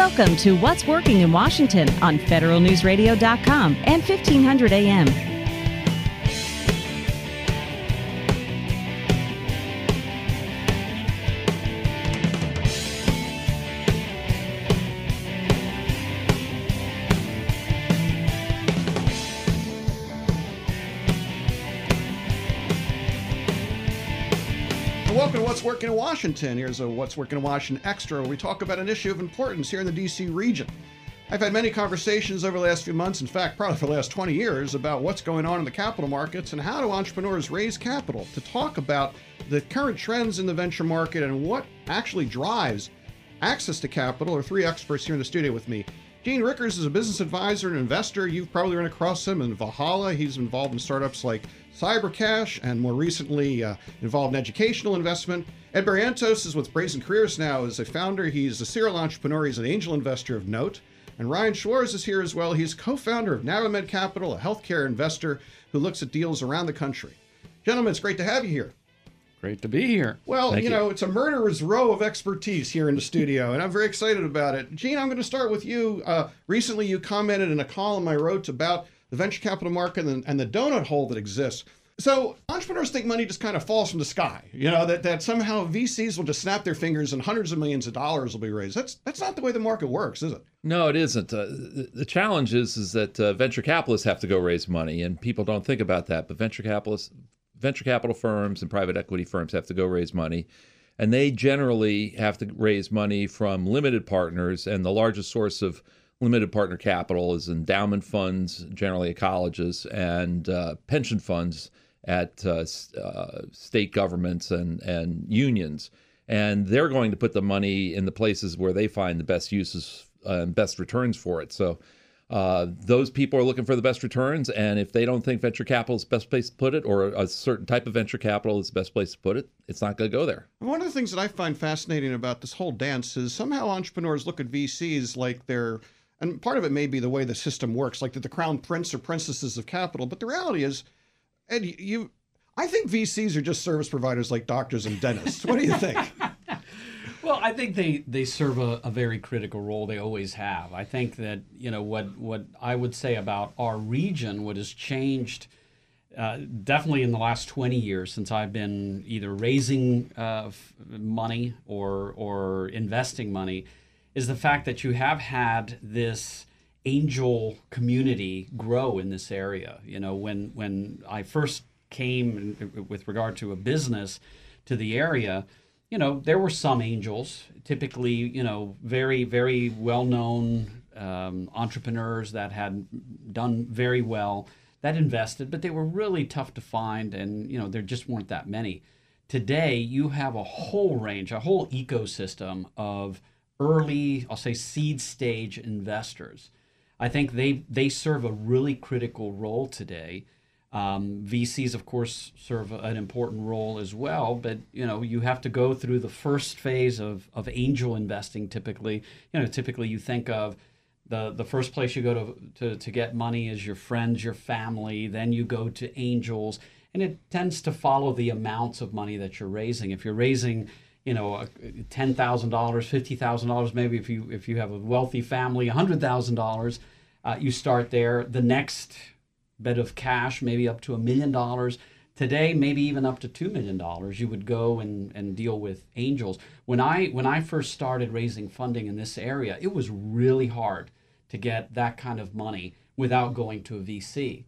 Welcome to What's Working in Washington on federalnewsradio.com and 1500 AM. Working in Washington. Here's a What's Working in Washington Extra, where we talk about an issue of importance here in the D.C. region. I've had many conversations over the last few months, in fact, probably for the last 20 years, about what's going on in the capital markets and how do entrepreneurs raise capital to talk about the current trends in the venture market and what actually drives access to capital. Are three experts here in the studio with me. Gene Riechers is a business advisor and investor. You've probably run across him in Valhalla. He's involved in startups like Cybercash and more recently uh, involved in educational investment. Ed Barrientos is with Brazen Careers now as a founder. He's a serial entrepreneur. He's an angel investor of note. And Ryan Schwartz is here as well. He's co-founder of Navimed Capital, a healthcare investor who looks at deals around the country. Gentlemen, it's great to have you here. Great to be here. Well, Thank you know, it's a murderer's row of expertise here in the studio, and I'm very excited about it. Gene, I'm going to start with you. Uh, recently, you commented in a column I wrote about the venture capital market and, and the donut hole that exists. So entrepreneurs think money just kind of falls from the sky. You know that that somehow VCs will just snap their fingers and hundreds of millions of dollars will be raised. That's that's not the way the market works, is it? No, it isn't. Uh, the, challenge is is that uh, venture capitalists have to go raise money, and people don't think about that. But venture capitalists, venture capital firms, and private equity firms have to go raise money, and they generally have to raise money from limited partners. And the largest source of limited partner capital is endowment funds, generally colleges, and uh, pension funds at uh, uh, state governments and, and unions. And they're going to put the money in the places where they find the best uses and best returns for it. So uh, those people are looking for the best returns. And if they don't think venture capital is the best place to put it, or a certain type of venture capital is the best place to put it, it's not going to go there. One of the things that I find fascinating about this whole dance is somehow entrepreneurs look at VCs like they're, and part of it may be the way the system works, like they're the crown prince or princesses of capital. But the reality is, Ed, you, I think VCs are just service providers like doctors and dentists. What do you think? Well, I think they, they serve a, a, very critical role. They always have. I think that you know what what I would say about our region, what has changed, uh, definitely in the last twenty years since I've been either raising uh, money or or investing money, is the fact that you have had this angel community grow in this area. You know, when when I first came with regard to a business to the area, you know, there were some angels, typically, you know, very very well known um, entrepreneurs that had done very well that invested, but they were really tough to find, and you know, there just weren't that many. Today, you have a whole range, a whole ecosystem of early, I'll say, seed stage investors I think they they serve a really critical role today. Um, VCs, of course, serve an important role as well, but you know you have to go through the first phase of, of angel investing. Typically, you know, typically you think of the the first place you go to, to to get money is your friends, your family. Then you go to angels, and it tends to follow the amounts of money that you're raising. If you're raising you know, ten thousand dollars, fifty thousand dollars, maybe if you if you have a wealthy family, hundred thousand uh, dollars, you start there. The next bit of cash, maybe up to a million dollars. Today, maybe even up to two million dollars, you would go and, and deal with angels. When I when I first started raising funding in this area, it was really hard to get that kind of money without going to a VC.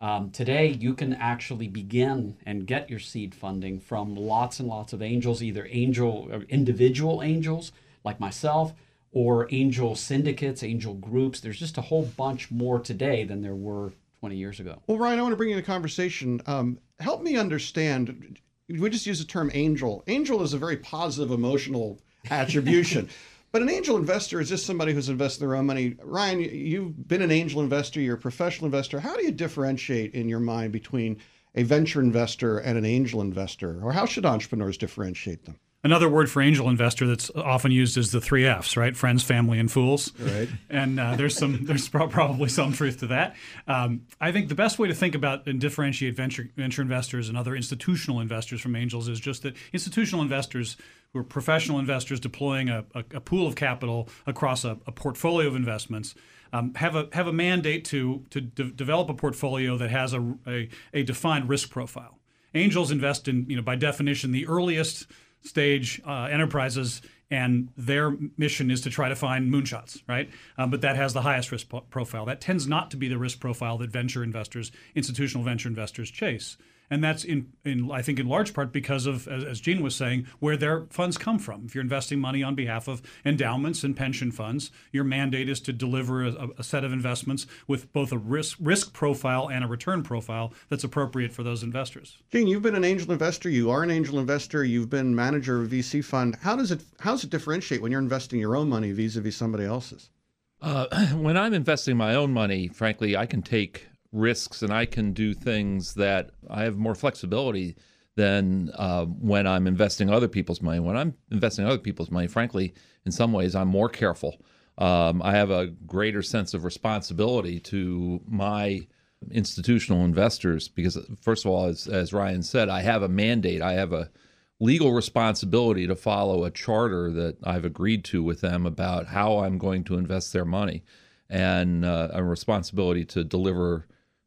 Um, today, you can actually begin and get your seed funding from lots and lots of angels, either angel or individual angels like myself, or angel syndicates, angel groups. There's just a whole bunch more today than there were 20 years ago. Well, Ryan, I want to bring you in a conversation. Um, help me understand. We just use the term angel. Angel is a very positive emotional attribution. But an angel investor is just somebody who's invested their own money. Ryan, you've been an angel investor, you're a professional investor. How do you differentiate in your mind between a venture investor and an angel investor? Or how should entrepreneurs differentiate them? another word for angel investor that's often used is the three F's, right? Friends, family, and fools. Right. And uh, there's some there's probably some truth to that. Um, I think the best way to think about and differentiate venture venture investors and other institutional investors from angels is just that institutional investors who are professional investors deploying a, a, a pool of capital across a, a portfolio of investments. Um, have a have a mandate to to de- develop a portfolio that has a, a, a defined risk profile. Angels invest in you know by definition the earliest stage uh, enterprises, and their mission is to try to find moonshots, right? Um, but that has the highest risk po- profile. That tends not to be the risk profile that venture investors, institutional venture investors, chase and that's in, in I think in large part because of as, as Gene was saying where their funds come from. If you're investing money on behalf of endowments and pension funds, your mandate is to deliver a, a set of investments with both a risk risk profile and a return profile that's appropriate for those investors. Gene, you've been an angel investor. You are an angel investor. You've been manager of a VC fund. How does it how does it differentiate when you're investing your own money vis-a-vis somebody else's? Uh, when I'm investing my own money, frankly, I can take risks and I can do things that I have more flexibility than uh, when I'm investing other people's money. When I'm investing other people's money, frankly, in some ways, I'm more careful. Um, I have a greater sense of responsibility to my institutional investors because, first of all, as, as Ryan said, I have a mandate. I have a legal responsibility to follow a charter that I've agreed to with them about how I'm going to invest their money and uh, a responsibility to deliver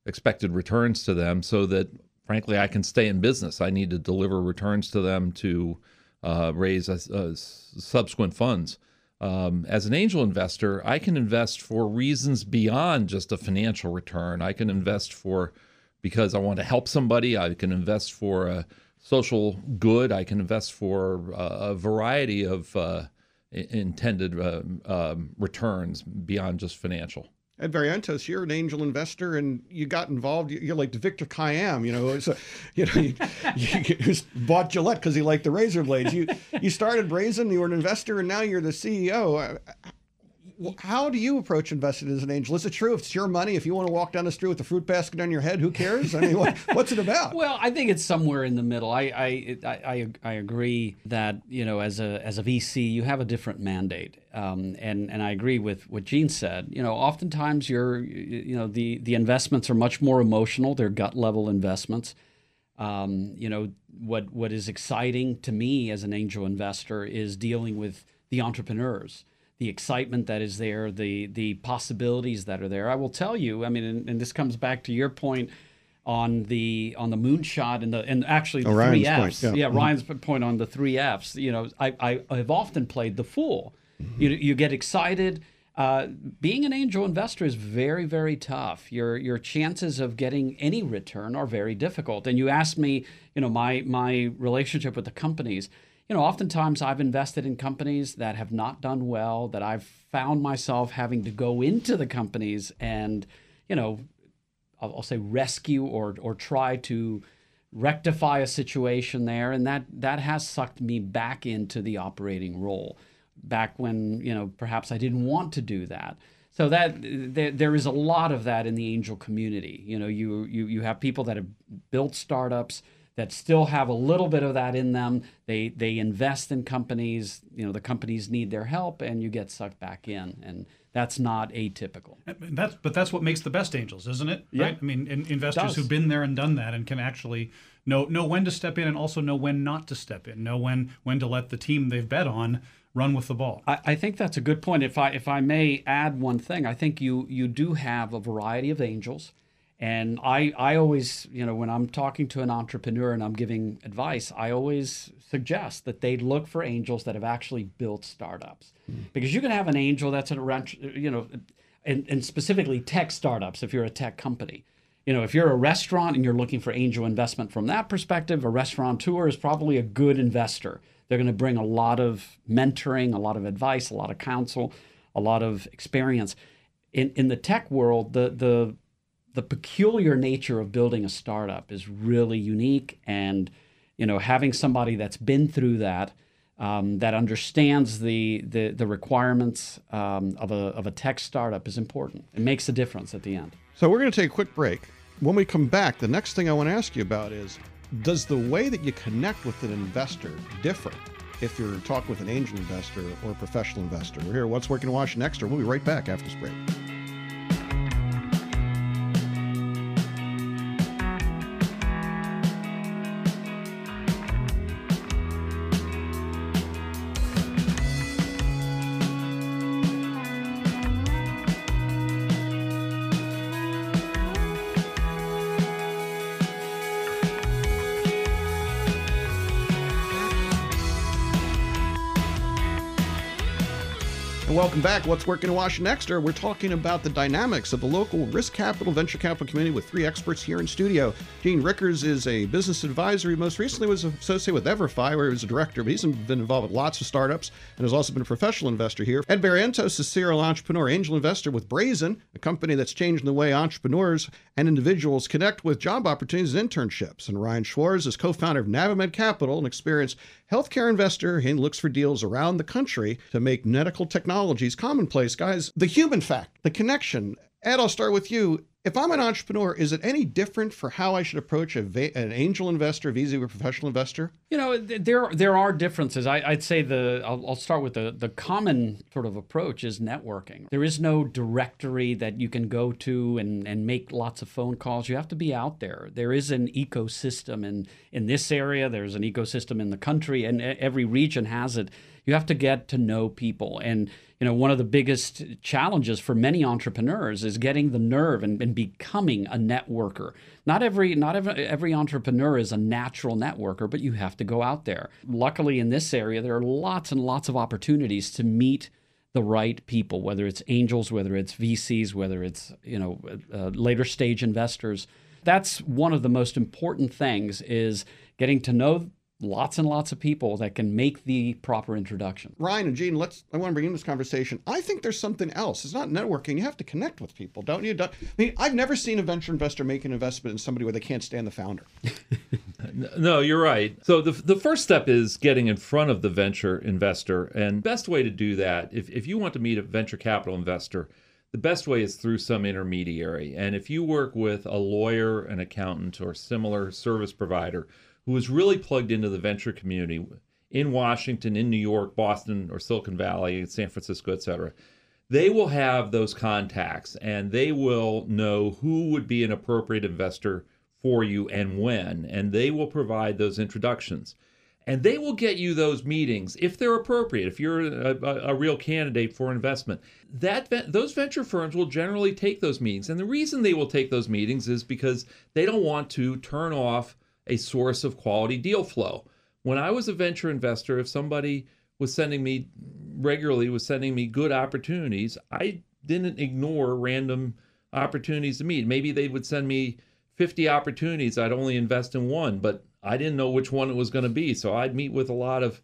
expected returns to them so that frankly I can stay in business. I need to deliver returns to them to uh, raise subsequent funds. Um, as an angel investor, I can invest for reasons beyond just a financial return. I can invest for because I want to help somebody. I can invest for a social good. I can invest for a variety of uh, intended uh, um, returns beyond just financial. Ed Barrientos, you're an angel investor, and you got involved. You're like Victor Kiam, you know. So, you know, you, you bought Gillette because he liked the razor blades. You you started Brazen. You were an investor, and now you're the CEO how do you approach investing as an angel? Is it true if it's your money, if you want to walk down the street with a fruit basket on your head, who cares? I mean, what, what's it about? Well, I think it's somewhere in the middle. I, I I, I agree that you know as a as a VC you have a different mandate, um, and and I agree with what Gene said. You know, oftentimes you're you know the the investments are much more emotional. They're gut level investments. Um, you know what what is exciting to me as an angel investor is dealing with the entrepreneurs the excitement that is there, the the possibilities that are there. I will tell you. I mean, and, and this comes back to your point on the on the moonshot and the and actually the oh, three Fs. Point, yeah, yeah mm-hmm. Ryan's point on the three Fs. You know, I I have often played the fool. Mm-hmm. You you get excited. Uh, being an angel investor is very, very tough. Your your chances of getting any return are very difficult. And you asked me, you know, my my relationship with the companies you know, oftentimes I've invested in companies that have not done well, that I've found myself having to go into the companies and, you know, I'll, I'll say rescue or or try to rectify a situation there, and that that has sucked me back into the operating role, back when you know perhaps I didn't want to do that. So that there, there is a lot of that in the angel community. You know, you you you have people that have built startups that still have a little bit of that in them. They they invest in companies. You know, the companies need their help, and you get sucked back in, and that's not atypical. That's but that's what makes the best angels, isn't it? Yeah. Right. I mean, in, investors who've been there and done that, and can actually know know when to step in, and also know when not to step in. Know when when to let the team they've bet on run with the ball. I, I, think that's a good point. If I if I may add one thing, I think you you do have a variety of angels. And I, I always, you know, when I'm talking to an entrepreneur and I'm giving advice, I always suggest that they look for angels that have actually built startups. Mm. Because you can have an angel that's an rent, you know, and, and specifically tech startups if you're a tech company. You know, if you're a restaurant and you're looking for angel investment from that perspective, a restaurateur is probably a good investor. They're going to bring a lot of mentoring, a lot of advice, a lot of counsel, a lot of experience. In in the tech world, the the the peculiar nature of building a startup is really unique and you know having somebody that's been through that um, that understands the the, the requirements um, of, a, of a tech startup is important it makes a difference at the end so we're going to take a quick break when we come back the next thing i want to ask you about is does the way that you connect with an investor differ if you're talking with an angel investor or a professional investor. We're here, What's Working in Washington Extra. We'll be right back after this break. Welcome back. What's working in Washington Extra? We're talking about the dynamics of the local risk capital, venture capital community with three experts here in studio. Gene Riechers is a business advisor. He most recently was associated with Everfi, where he was a director, but he's been involved with lots of startups and has also been a professional investor here. Ed Barrientos is serial entrepreneur, angel investor with Brazen, a company that's changing the way entrepreneurs and individuals connect with job opportunities and internships. And Ryan Schwartz is co-founder of Navimed Capital, an experienced healthcare investor and looks for deals around the country to make medical technologies commonplace. Guys, the human fact, the connection. Ed, I'll start with you. If I'm an entrepreneur, is it any different for how I should approach a va- an angel investor vis-a-vis a professional investor? You know, there there are differences. I, would say the I'll, I'll, start with the the common sort of approach is networking. There is no directory that you can go to and and make lots of phone calls. You have to be out there. There is an ecosystem in in this area. There's an ecosystem in the country, and every region has it. You have to get to know people and you know, one of the biggest challenges for many entrepreneurs is getting the nerve and, and becoming a networker. Not every not every, every entrepreneur is a natural networker, but you have to go out there. Luckily, in this area, there are lots and lots of opportunities to meet the right people, whether it's angels, whether it's VCs, whether it's you know uh, later stage investors. That's one of the most important things is getting to know lots and lots of people that can make the proper introduction. Ryan and Gene, let's I want to bring in this conversation. I think there's something else. It's not networking. You have to connect with people, don't you? I mean, I've never seen a venture investor make an investment in somebody where they can't stand the founder. no, you're right. So the, the first step is getting in front of the venture investor. And best way to do that, if, if you want to meet a venture capital investor, the best way is through some intermediary. And if you work with a lawyer, an accountant, or similar service provider who is really plugged into the venture community in Washington, in New York, Boston, or Silicon Valley, San Francisco, et cetera, they will have those contacts and they will know who would be an appropriate investor for you and when, and they will provide those introductions. And they will get you those meetings if they're appropriate. If you're a, a, a real candidate for investment, that those venture firms will generally take those meetings. And the reason they will take those meetings is because they don't want to turn off a source of quality deal flow. When I was a venture investor, if somebody was sending me regularly was sending me good opportunities, I didn't ignore random opportunities to meet. Maybe they would send me 50 opportunities, I'd only invest in one, but I didn't know which one it was going to be. So I'd meet with a lot of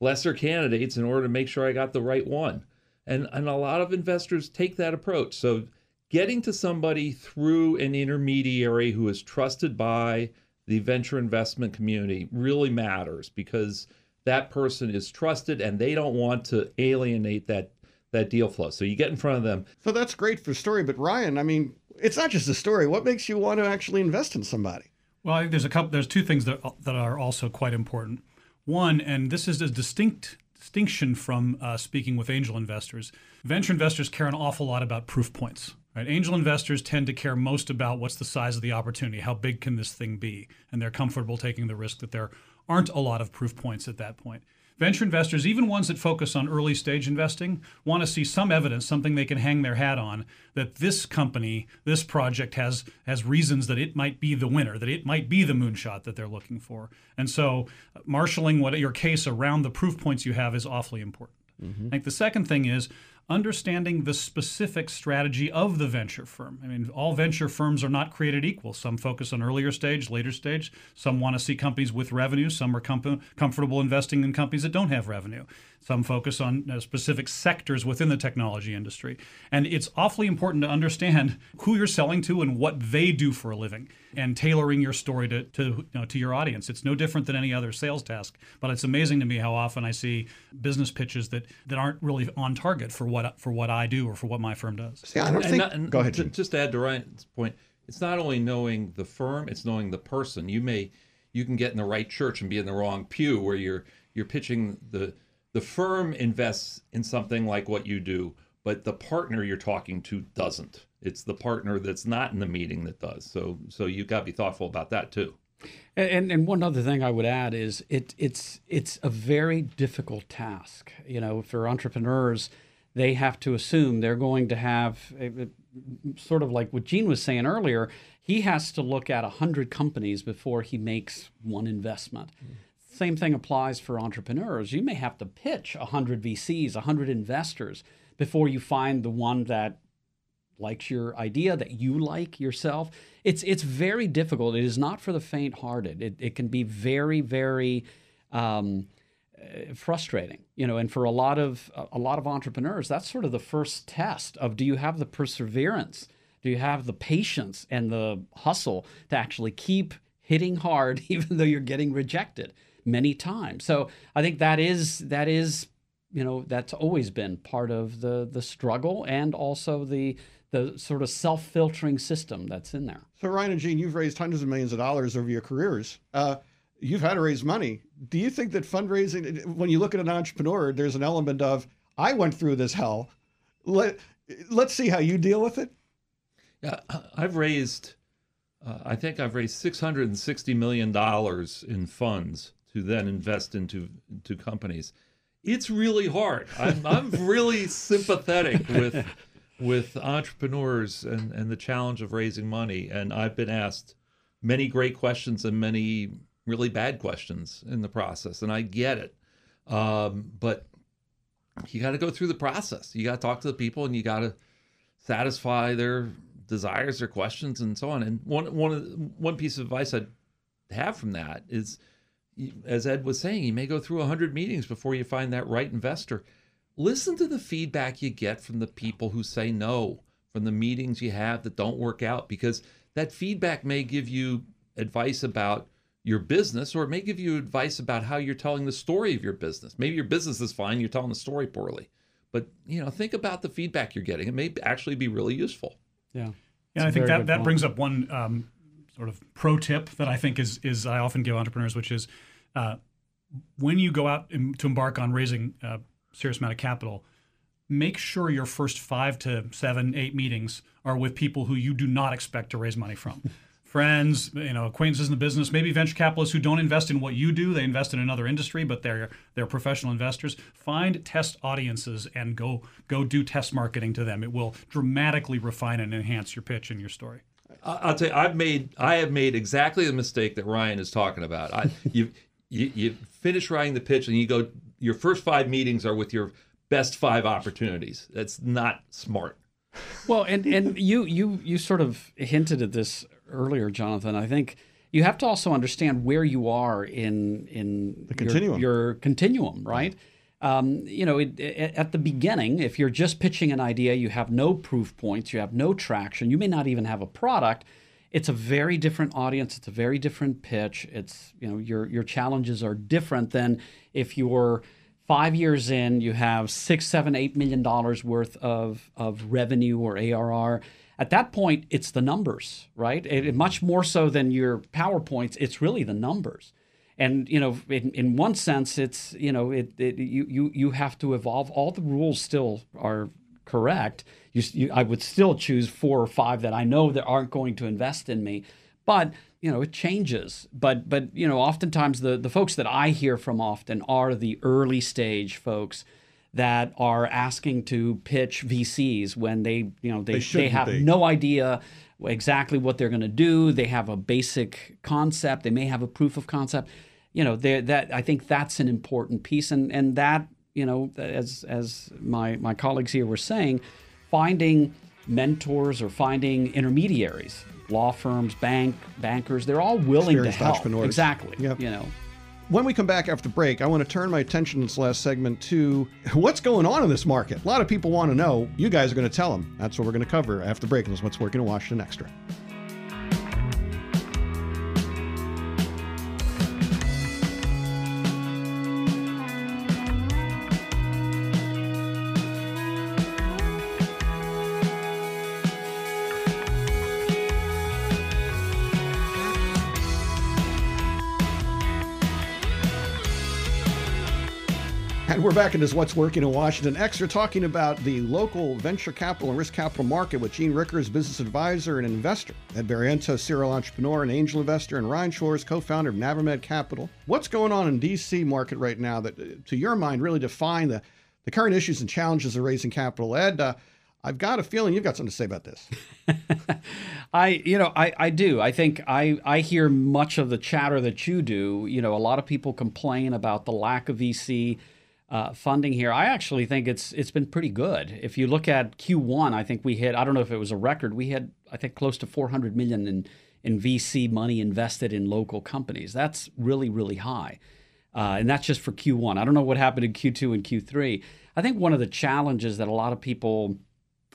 lesser candidates in order to make sure I got the right one. And and a lot of investors take that approach. So getting to somebody through an intermediary who is trusted by the venture investment community really matters because that person is trusted and they don't want to alienate that that deal flow. So you get in front of them. So that's great for story, but Ryan, I mean, it's not just a story. What makes you want to actually invest in somebody? Well, there's a couple. There's two things that that are also quite important. One, and this is a distinct distinction from uh, speaking with angel investors. Venture investors care an awful lot about proof points. Right? Angel investors tend to care most about what's the size of the opportunity, how big can this thing be, and they're comfortable taking the risk that there aren't a lot of proof points at that point. Venture investors, even ones that focus on early stage investing, want to see some evidence, something they can hang their hat on, that this company, this project has has reasons that it might be the winner, that it might be the moonshot that they're looking for. And so, marshaling what your case around the proof points you have is awfully important. Mm-hmm. I think the second thing is understanding the specific strategy of the venture firm. I mean, all venture firms are not created equal. Some focus on earlier stage, later stage. Some want to see companies with revenue. Some are com- comfortable investing in companies that don't have revenue. Some focus on uh, specific sectors within the technology industry. And it's awfully important to understand who you're selling to and what they do for a living and tailoring your story to, to, you know, to your audience. It's no different than any other sales task. But it's amazing to me how often I see business pitches that, that aren't really on target for what for what I do or for what my firm does. See, I don't and think. Not, and go ahead. Just, just to add to Ryan's point, it's not only knowing the firm; it's knowing the person. You may you can get in the right church and be in the wrong pew where you're you're pitching the the firm invests in something like what you do, but the partner you're talking to doesn't. It's the partner that's not in the meeting that does. So so you've got to be thoughtful about that too. And, and one other thing I would add is it, it's it's a very difficult task. You know, for entrepreneurs, they have to assume they're going to have a, sort of like what Gene was saying earlier. He has to look at a hundred companies before he makes one investment. Mm-hmm. Same thing applies for entrepreneurs. You may have to pitch a hundred VCs, a hundred investors before you find the one that likes your idea that you like yourself. It's it's very difficult. It is not for the faint-hearted. It it can be very very um, uh, frustrating, you know. And for a lot of a lot of entrepreneurs, that's sort of the first test of do you have the perseverance, do you have the patience and the hustle to actually keep hitting hard even though you're getting rejected many times. So I think that is that is you know that's always been part of the the struggle and also the the sort of self-filtering system that's in there. So Ryan and Gene, you've raised hundreds of millions of dollars over your careers. Uh, you've had to raise money. Do you think that fundraising, when you look at an entrepreneur, there's an element of I went through this hell. Let let's see how you deal with it. Yeah, I've raised. Uh, I think I've raised six hundred and sixty million dollars in funds to then invest into into companies. It's really hard. I'm, I'm really sympathetic with with entrepreneurs and, and the challenge of raising money. And I've been asked many great questions and many really bad questions in the process. And I get it. Um, but you got to go through the process. You got to talk to the people and you got to satisfy their desires, their questions, and so on. And one, one, one piece of advice I'd have from that is, as Ed was saying, you may go through 100 meetings before you find that right investor listen to the feedback you get from the people who say no, from the meetings you have that don't work out, because that feedback may give you advice about your business or it may give you advice about how you're telling the story of your business. Maybe your business is fine, you're telling the story poorly. But, you know, think about the feedback you're getting. It may actually be really useful. Yeah. Yeah, I think that, that brings up one um, sort of pro tip that I think is is I often give entrepreneurs, which is uh, when you go out to embark on raising uh, serious amount of capital, make sure your first five to seven, eight meetings are with people who you do not expect to raise money from. Friends, you know, acquaintances in the business, maybe venture capitalists who don't invest in what you do, they invest in another industry, but they're they're professional investors. Find test audiences and go go do test marketing to them. It will dramatically refine and enhance your pitch and your story. I'll tell you, I've made I have made exactly the mistake that Ryan is talking about. I, you, you you finish writing the pitch and you go your first five meetings are with your best five opportunities. That's not smart. Well, and and you you you sort of hinted at this earlier, Jonathan. I think you have to also understand where you are in in the continuum. Your, your continuum, right? Um, you know, it, it, at the beginning, if you're just pitching an idea, you have no proof points, you have no traction, you may not even have a product. It's a very different audience. It's a very different pitch. It's you know your your challenges are different than if you're five years in, you have six, seven, eight million dollars worth of, of revenue or ARR. At that point, it's the numbers, right? It, much more so than your PowerPoints, it's really the numbers. And you know, in, in one sense, it's you know, it, it you you you have to evolve. All the rules still are correct. You, you, I would still choose four or five that I know that aren't going to invest in me, but you know it changes but but you know oftentimes the the folks that i hear from often are the early stage folks that are asking to pitch vcs when they you know they, they, they have be. no idea exactly what they're going to do they have a basic concept they may have a proof of concept you know that i think that's an important piece and and that you know as as my my colleagues here were saying finding mentors or finding intermediaries law firms, bank bankers, they're all willing to help. Exactly. Yep. You know. When we come back after break, I want to turn my attention in this last segment to what's going on in this market. A lot of people want to know. You guys are going to tell them. That's what we're going to cover after break. And this is what's working in Washington Extra. Back into What's Working in Washington Extra, talking about the local venture capital and risk capital market with Gene Riechers, business advisor and investor, Ed Barrientos, serial entrepreneur and angel investor, and Ryan Schwartz, co-founder of Navimed Capital. What's going on in DC market right now that, to your mind, really define the, the current issues and challenges of raising capital? Ed, uh, I've got a feeling you've got something to say about this. I, you know, I, I do. I think I, I hear much of the chatter that you do. You know, a lot of people complain about the lack of VC uh, funding here. I actually think it's it's been pretty good. If you look at Q1, I think we hit. I don't know if it was a record. We had I think close to 400 million in in VC money invested in local companies. That's really really high, uh, and that's just for Q1. I don't know what happened in Q2 and Q3. I think one of the challenges that a lot of people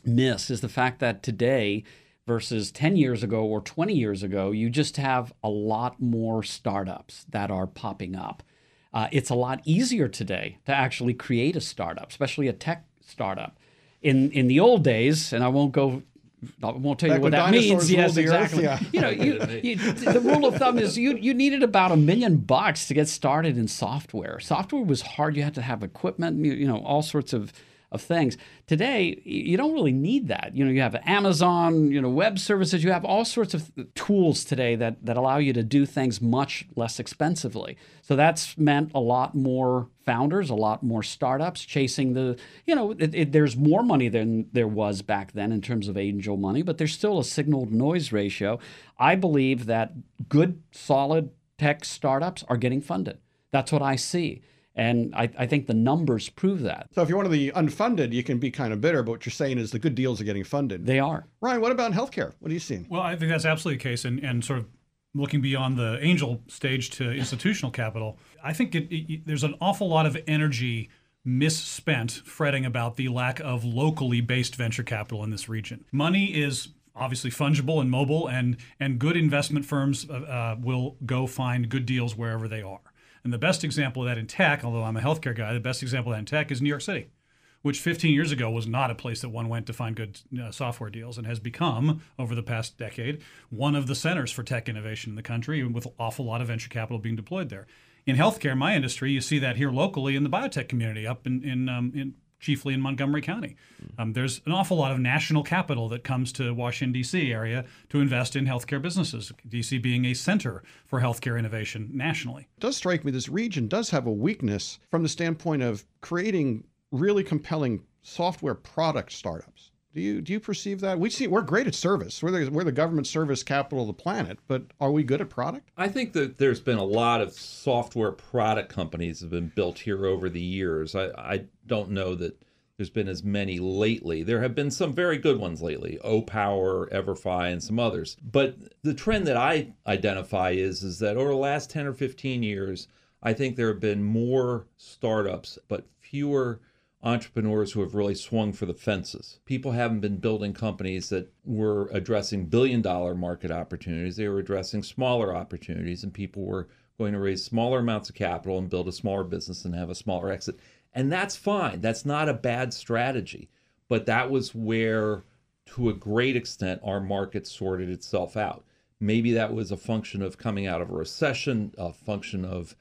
miss is the fact that today versus 10 years ago or 20 years ago, you just have a lot more startups that are popping up. Uh, it's a lot easier today to actually create a startup, especially a tech startup. In in the old days, and I won't go I won't tell Back you what that means. Yes, ruled the earth, exactly. yeah. You know, you, you, the rule of thumb is you you needed about a million bucks to get started in software. Software was hard. You had to have equipment. You, you know, all sorts of of things. Today, you don't really need that. You know, you have Amazon, you know, web services. You have all sorts of tools today that that allow you to do things much less expensively. So that's meant a lot more founders, a lot more startups chasing the. You know, it, it, there's more money than there was back then in terms of angel money, but there's still a signal noise ratio. I believe that good, solid tech startups are getting funded. That's what I see. And I, I, think the numbers prove that. So if you're one of the unfunded, you can be kind of bitter, but what you're saying is the good deals are getting funded. They are. Ryan, what about healthcare? What are you seeing? Well, I think that's absolutely the case. And, and sort of looking beyond the angel stage to institutional capital, I think it, it, there's an awful lot of energy misspent fretting about the lack of locally based venture capital in this region. Money is obviously fungible and mobile, and, and good investment firms uh, uh, will go find good deals wherever they are. And the best example of that in tech, although I'm a healthcare guy, the best example of that in tech is New York City, which 15 years ago was not a place that one went to find good uh, software deals and has become, over the past decade, one of the centers for tech innovation in the country with an awful lot of venture capital being deployed there. In healthcare, my industry, you see that here locally in the biotech community up in, in, um, in chiefly in Montgomery County. Um, there's an awful lot of national capital that comes to Washington, D.C. area to invest in healthcare businesses, D.C. being a center for healthcare innovation nationally. It does strike me this region does have a weakness from the standpoint of creating really compelling software product startups. Do you do you perceive that? We see we're great at service. We're the, we're the government service capital of the planet, but are we good at product? I think that there's been a lot of software product companies have been built here over the years. I, I don't know that there's been as many lately. There have been some very good ones lately, OPower, Everfi, and some others. But the trend that I identify is is that over the last 10 or 15 years, I think there have been more startups, but fewer entrepreneurs who have really swung for the fences. People haven't been building companies that were addressing billion dollar market opportunities. They were addressing smaller opportunities, and people were going to raise smaller amounts of capital and build a smaller business and have a smaller exit. And that's fine. That's not a bad strategy. But that was where, to a great extent, our market sorted itself out. Maybe that was a function of coming out of a recession, a function of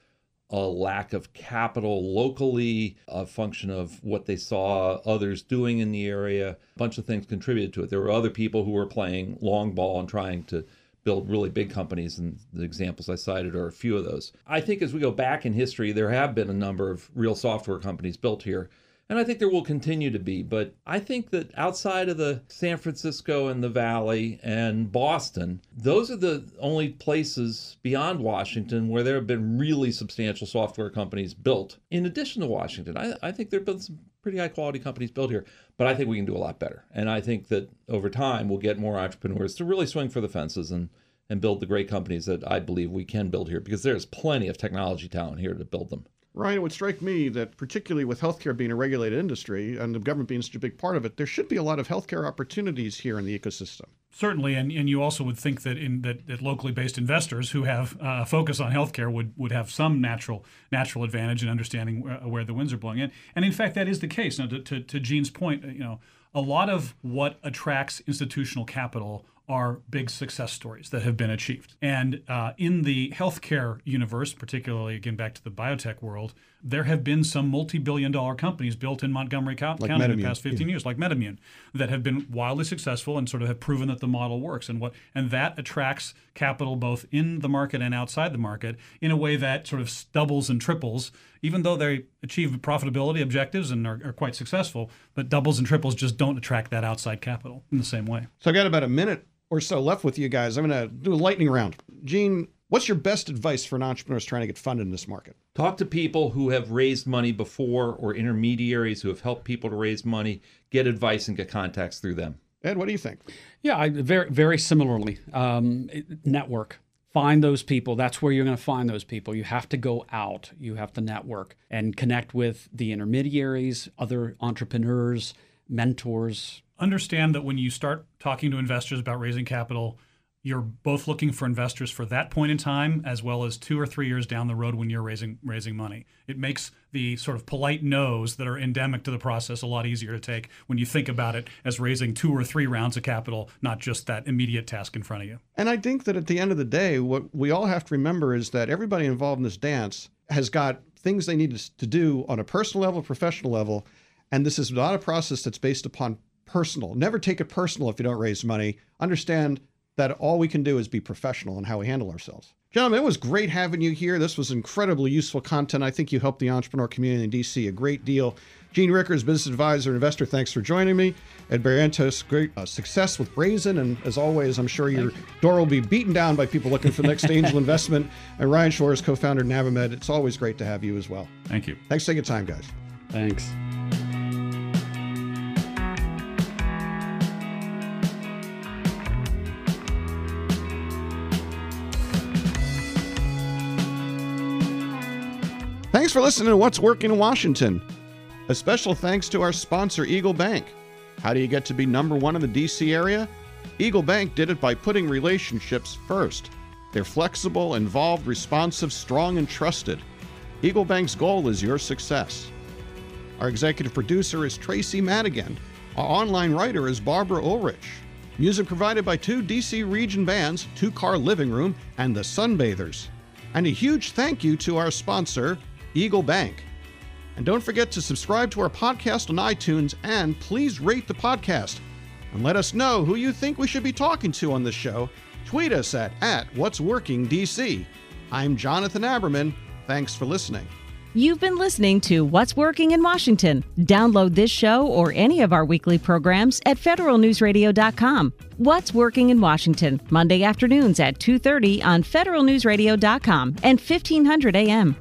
a lack of capital locally, a function of what they saw others doing in the area. A bunch of things contributed to it. There were other people who were playing long ball and trying to build really big companies, and the examples I cited are a few of those. I think as we go back in history, there have been a number of real software companies built here. And I think there will continue to be. But I think that outside of the San Francisco and the Valley and Boston, those are the only places beyond Washington where there have been really substantial software companies built. In addition to Washington, I, I think there have been some pretty high quality companies built here. But I think we can do a lot better. And I think that over time, we'll get more entrepreneurs to really swing for the fences and and build the great companies that I believe we can build here because there's plenty of technology talent here to build them. Ryan, it would strike me that particularly with healthcare being a regulated industry and the government being such a big part of it, there should be a lot of healthcare opportunities here in the ecosystem. Certainly, and, and you also would think that in that, that locally based investors who have uh, a focus on healthcare would, would have some natural natural advantage in understanding where, where the winds are blowing in. And in fact, that is the case. Now, to, to, to Gene's point, you know, a lot of what attracts institutional capital are big success stories that have been achieved. And uh, in the healthcare universe, particularly again back to the biotech world, there have been some multi-billion dollar companies built in Montgomery County Like in the past 15 years, like MedImmune, that have been wildly successful and sort of have proven that the model works. And what and that attracts capital both in the market and outside the market in a way that sort of doubles and triples, even though they achieve profitability objectives and are, are quite successful. But doubles and triples just don't attract that outside capital in the same way. So I got about a minute or so left with you guys. I'm going to do a lightning round. Gene, what's your best advice for an entrepreneur trying to get funded in this market? Talk to people who have raised money before or intermediaries who have helped people to raise money. Get advice and get contacts through them. Ed, what do you think? Yeah, I, very very similarly. Um, network. Find those people. That's where you're going to find those people. You have to go out. You have to network and connect with the intermediaries, other entrepreneurs, mentors. Understand that when you start talking to investors about raising capital, you're both looking for investors for that point in time as well as two or three years down the road when you're raising raising money. It makes the sort of polite no's that are endemic to the process a lot easier to take when you think about it as raising two or three rounds of capital, not just that immediate task in front of you. And I think that at the end of the day, what we all have to remember is that everybody involved in this dance has got things they need to do on a personal level, professional level, and this is not a process that's based upon personal. Never take it personal if you don't raise money. Understand that all we can do is be professional in how we handle ourselves. Gentlemen, it was great having you here. This was incredibly useful content. I think you helped the entrepreneur community in DC a great deal. Gene Riechers, business advisor, investor, thanks for joining me. Ed Barrientos, great uh, success with Brazen. And as always, I'm sure your door will be beaten down by people looking for the next angel investment. And Ryan Schwartz, co founder of Navimed. It's always great to have you as well. Thank you. Thanks for taking time, guys. Thanks. Thanks for listening to What's Working in Washington. A special thanks to our sponsor, Eagle Bank. How do you get to be number one in the DC area? Eagle Bank did it by putting relationships first. They're flexible, involved, responsive, strong, and trusted. Eagle Bank's goal is your success. Our executive producer is Tracy Madigan. Our online writer is Barbara Ulrich. Music provided by two DC region bands, Two Car Living Room and The Sunbathers. And a huge thank you to our sponsor, Eagle Bank. And don't forget to subscribe to our podcast on iTunes and please rate the podcast. And let us know who you think we should be talking to on this show. Tweet us at, at What's Working DC. I'm Jonathan Aberman. Thanks for listening. You've been listening to What's Working in Washington. Download this show or any of our weekly programs at federalnewsradio.com. What's Working in Washington, Monday afternoons at 2:30 on federalnewsradio.com and 1500 AM.